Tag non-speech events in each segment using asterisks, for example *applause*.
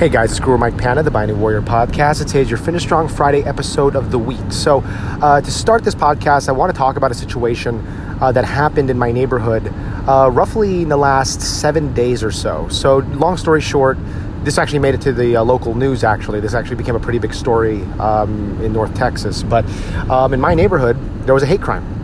Hey guys, it's Guru Mike Panda, the Binding Warrior podcast. It's your Finish Strong Friday episode of the week. So, uh, to start this podcast, I want to talk about a situation uh, that happened in my neighborhood uh, roughly in the last seven days or so. So, long story short, this actually made it to the uh, local news. Actually, this actually became a pretty big story um, in North Texas. But um, in my neighborhood, there was a hate crime.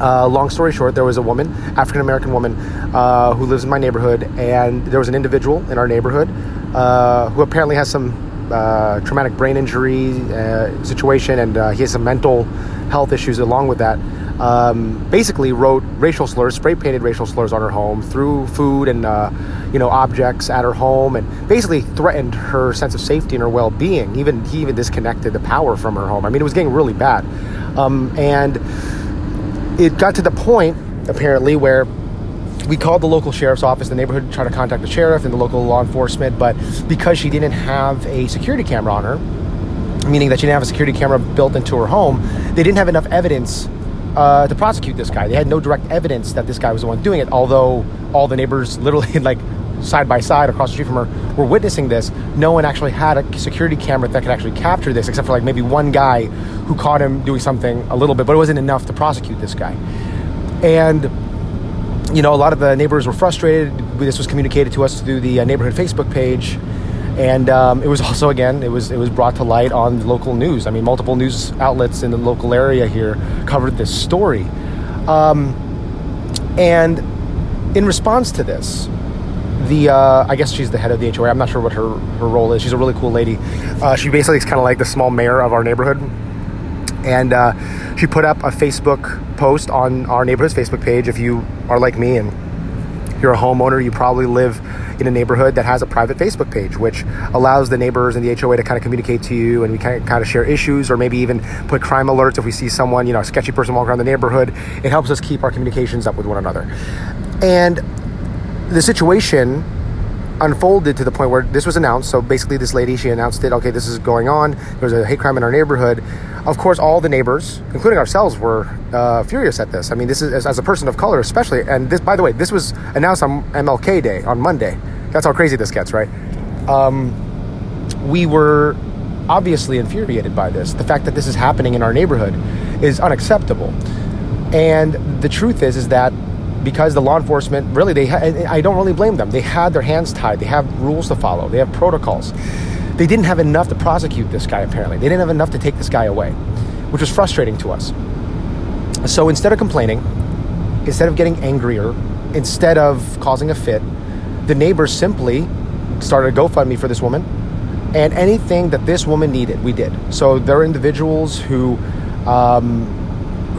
Uh, long story short, there was a woman, African American woman, uh, who lives in my neighborhood, and there was an individual in our neighborhood uh, who apparently has some uh, traumatic brain injury uh, situation, and uh, he has some mental health issues along with that. Um, basically, wrote racial slurs, spray painted racial slurs on her home, threw food and you know objects at her home, and basically threatened her sense of safety and her well being. Even he even disconnected the power from her home. I mean, it was getting really bad, um, and it got to the point, apparently, where we called the local sheriff's office, the neighborhood, tried to contact the sheriff and the local law enforcement, but because she didn't have a security camera on her, meaning that she didn't have a security camera built into her home, they didn't have enough evidence uh, to prosecute this guy. They had no direct evidence that this guy was the one doing it, although all the neighbors *laughs* literally like side by side across the street from her were witnessing this. No one actually had a security camera that could actually capture this, except for like maybe one guy who caught him doing something a little bit, but it wasn't enough to prosecute this guy. And you know, a lot of the neighbors were frustrated. This was communicated to us through the uh, neighborhood Facebook page, and um, it was *laughs* also again it was it was brought to light on local news. I mean, multiple news outlets in the local area here covered this story, um, and in response to this, the uh, I guess she's the head of the HOA. I'm not sure what her her role is. She's a really cool lady. Uh, she basically is kind of like the small mayor of our neighborhood, and uh, she put up a Facebook post on our neighborhood's Facebook page. If you are like me and you're a homeowner, you probably live in a neighborhood that has a private Facebook page, which allows the neighbors and the HOA to kind of communicate to you, and we kind of share issues, or maybe even put crime alerts if we see someone, you know, a sketchy person walking around the neighborhood. It helps us keep our communications up with one another. And the situation unfolded to the point where this was announced. So basically, this lady she announced it. Okay, this is going on. There's a hate crime in our neighborhood. Of course, all the neighbors, including ourselves, were uh, furious at this. I mean, this is as, as, a person of color, especially. And this, by the way, this was announced on MLK Day on Monday. That's how crazy this gets, right? Um, we were obviously infuriated by this. The fact that this is happening in our neighborhood is unacceptable. And the truth is, is that because the law enforcement really they ha- I don't really blame them. They had their hands tied. They have rules to follow. They have protocols. They didn't have enough to prosecute this guy apparently. They didn't have enough to take this guy away, which was frustrating to us. So instead of complaining, instead of getting angrier, instead of causing a fit, the neighbors simply started a GoFundMe for this woman. And anything that this woman needed, we did. So there are individuals who um,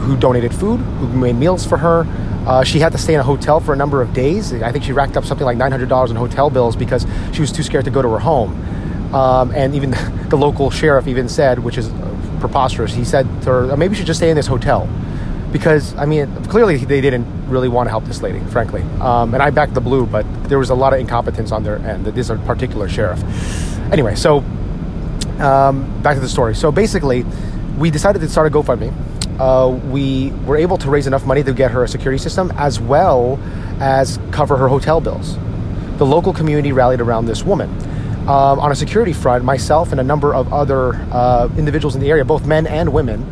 who donated food, who made meals for her, uh, she had to stay in a hotel for a number of days. I think she racked up something like $900 in hotel bills because she was too scared to go to her home. Um, and even *laughs* the local sheriff even said, which is preposterous, he said to her, maybe you should just stay in this hotel. Because, I mean, clearly they didn't really want to help this lady, frankly. Um, and I backed the blue, but there was a lot of incompetence on their end. This particular sheriff. Anyway, so um, back to the story. So basically, we decided to start a GoFundMe uh, we were able to raise enough money to get her a security system as well as cover her hotel bills. The local community rallied around this woman. Um, on a security front, myself and a number of other uh, individuals in the area, both men and women,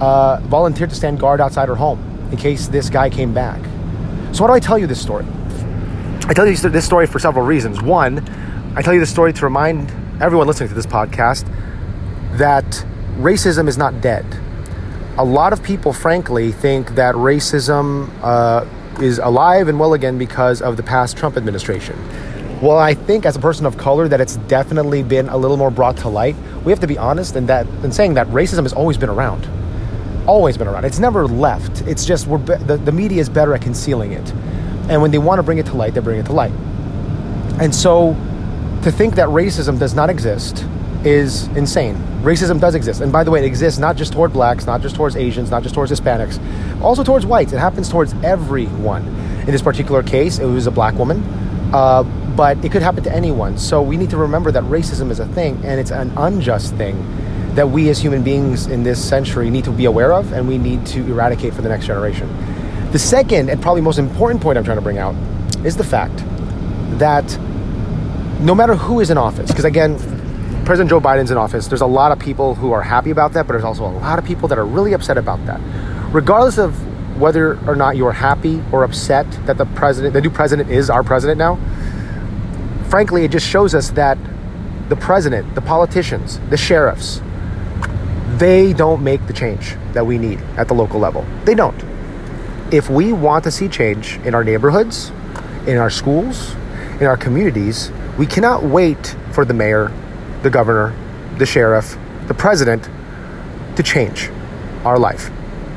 uh, volunteered to stand guard outside her home in case this guy came back. So, why do I tell you this story? I tell you this story for several reasons. One, I tell you this story to remind everyone listening to this podcast that racism is not dead a lot of people, frankly, think that racism uh, is alive and well again because of the past Trump administration. Well, I think as a person of color that it's definitely been a little more brought to light. We have to be honest in that in saying that racism has always been around. Always been around. It's never left. It's just we're be- the, the media is better at concealing it. And when they want to bring it to light, they bring it to light. And so to think that racism does not exist is insane. Racism does exist. And by the way, it exists not just toward blacks, not just towards Asians, not just towards Hispanics, also towards whites. It happens towards everyone. In this particular case, it was a black woman, uh, but it could happen to anyone. So we need to remember that racism is a thing and it's an unjust thing that we as human beings in this century need to be aware of and we need to eradicate for the next generation. The second and probably most important point I'm trying to bring out is the fact that no matter who is in office, because again, President Joe Biden's in office, there's a lot of people who are happy about that, but there's also a lot of people that are really upset about that. Regardless of whether or not you're happy or upset that the president, the new president is our president now, frankly, it just shows us that the president, the politicians, the sheriffs, they don't make the change that we need at the local level. They don't. If we want to see change in our neighborhoods, in our schools, in our communities, we cannot wait for the mayor, the governor, the sheriff, the president to change our life.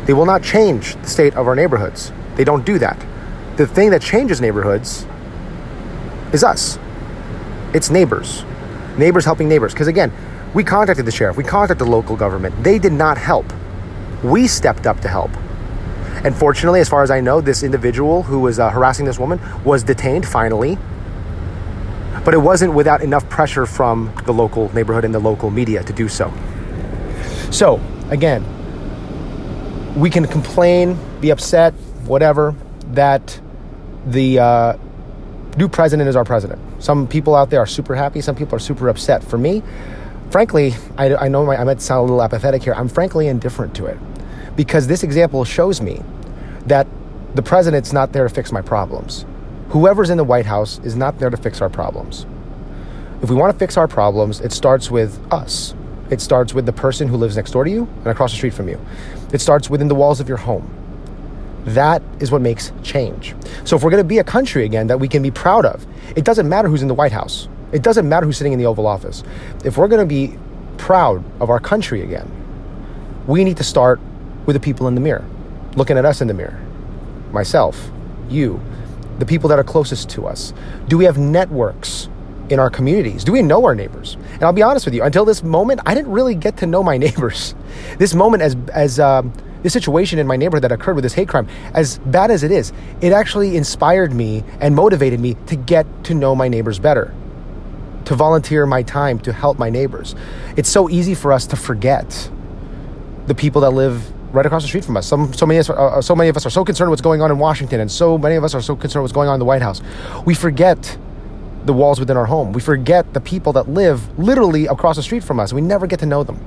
They will not change the state of our neighborhoods. They don't do that. The thing that changes neighborhoods is us. It's neighbors. Neighbors helping neighbors. Because again, we contacted the sheriff, we contacted the local government. They did not help. We stepped up to help. And fortunately, as far as I know, this individual who was uh, harassing this woman was detained finally. But it wasn't without enough pressure from the local neighborhood and the local media to do so. So, again, we can complain, be upset, whatever, that the uh, new president is our president. Some people out there are super happy, some people are super upset. For me, frankly, I, I know my, I might sound a little apathetic here. I'm frankly indifferent to it because this example shows me that the president's not there to fix my problems. Whoever's in the White House is not there to fix our problems. If we want to fix our problems, it starts with us. It starts with the person who lives next door to you and across the street from you. It starts within the walls of your home. That is what makes change. So, if we're going to be a country again that we can be proud of, it doesn't matter who's in the White House. It doesn't matter who's sitting in the Oval Office. If we're going to be proud of our country again, we need to start with the people in the mirror, looking at us in the mirror. Myself, you, the people that are closest to us. Do we have networks in our communities? Do we know our neighbors? And I'll be honest with you, until this moment, I didn't really get to know my *laughs* neighbors. This moment, as as um, this situation in my neighborhood that occurred with this hate crime, as bad as it is, it actually inspired me and motivated me to get to know my neighbors better, to volunteer my time to help my neighbors. It's so easy for us to forget the people that live right across the street from us. Some, so many, of us, uh, so many of us are so concerned with what's going on in Washington, and so many of us are so concerned what's going on in the White House. We forget the walls within our home. We forget the people that live literally across the street from us. We never get to know them.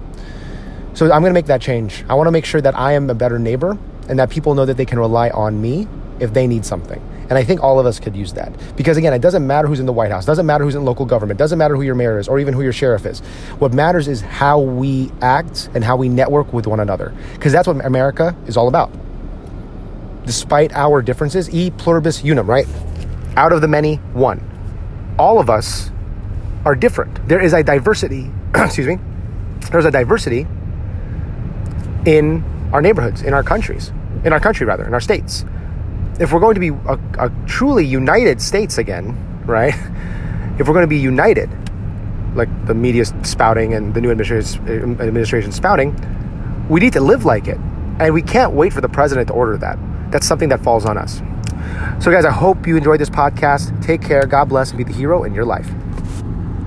So I'm going to make that change. I want to make sure that I am a better neighbor and that people know that they can rely on me if they need something. And I think all of us could use that. Because again, it doesn't matter who's in the White House, doesn't matter who's in local government, doesn't matter who your mayor is or even who your sheriff is. What matters is how we act and how we network with one another. Because that's what America is all about. Despite our differences, e pluribus unum, right? Out of the many, one all of us are different. There is a diversity, *clears throat* excuse me, there's a diversity in our neighborhoods, in our countries, in our country rather, in our states. If we're going to be a, a truly united states again, right? *laughs* If we're going to be united, like the media spouting and the new administration, uh, administration spouting, we need to live like it. And we can't wait for the president to order that. That's something that falls on us. So, guys, I hope you enjoyed this podcast. Take care. God bless and be the hero in your life.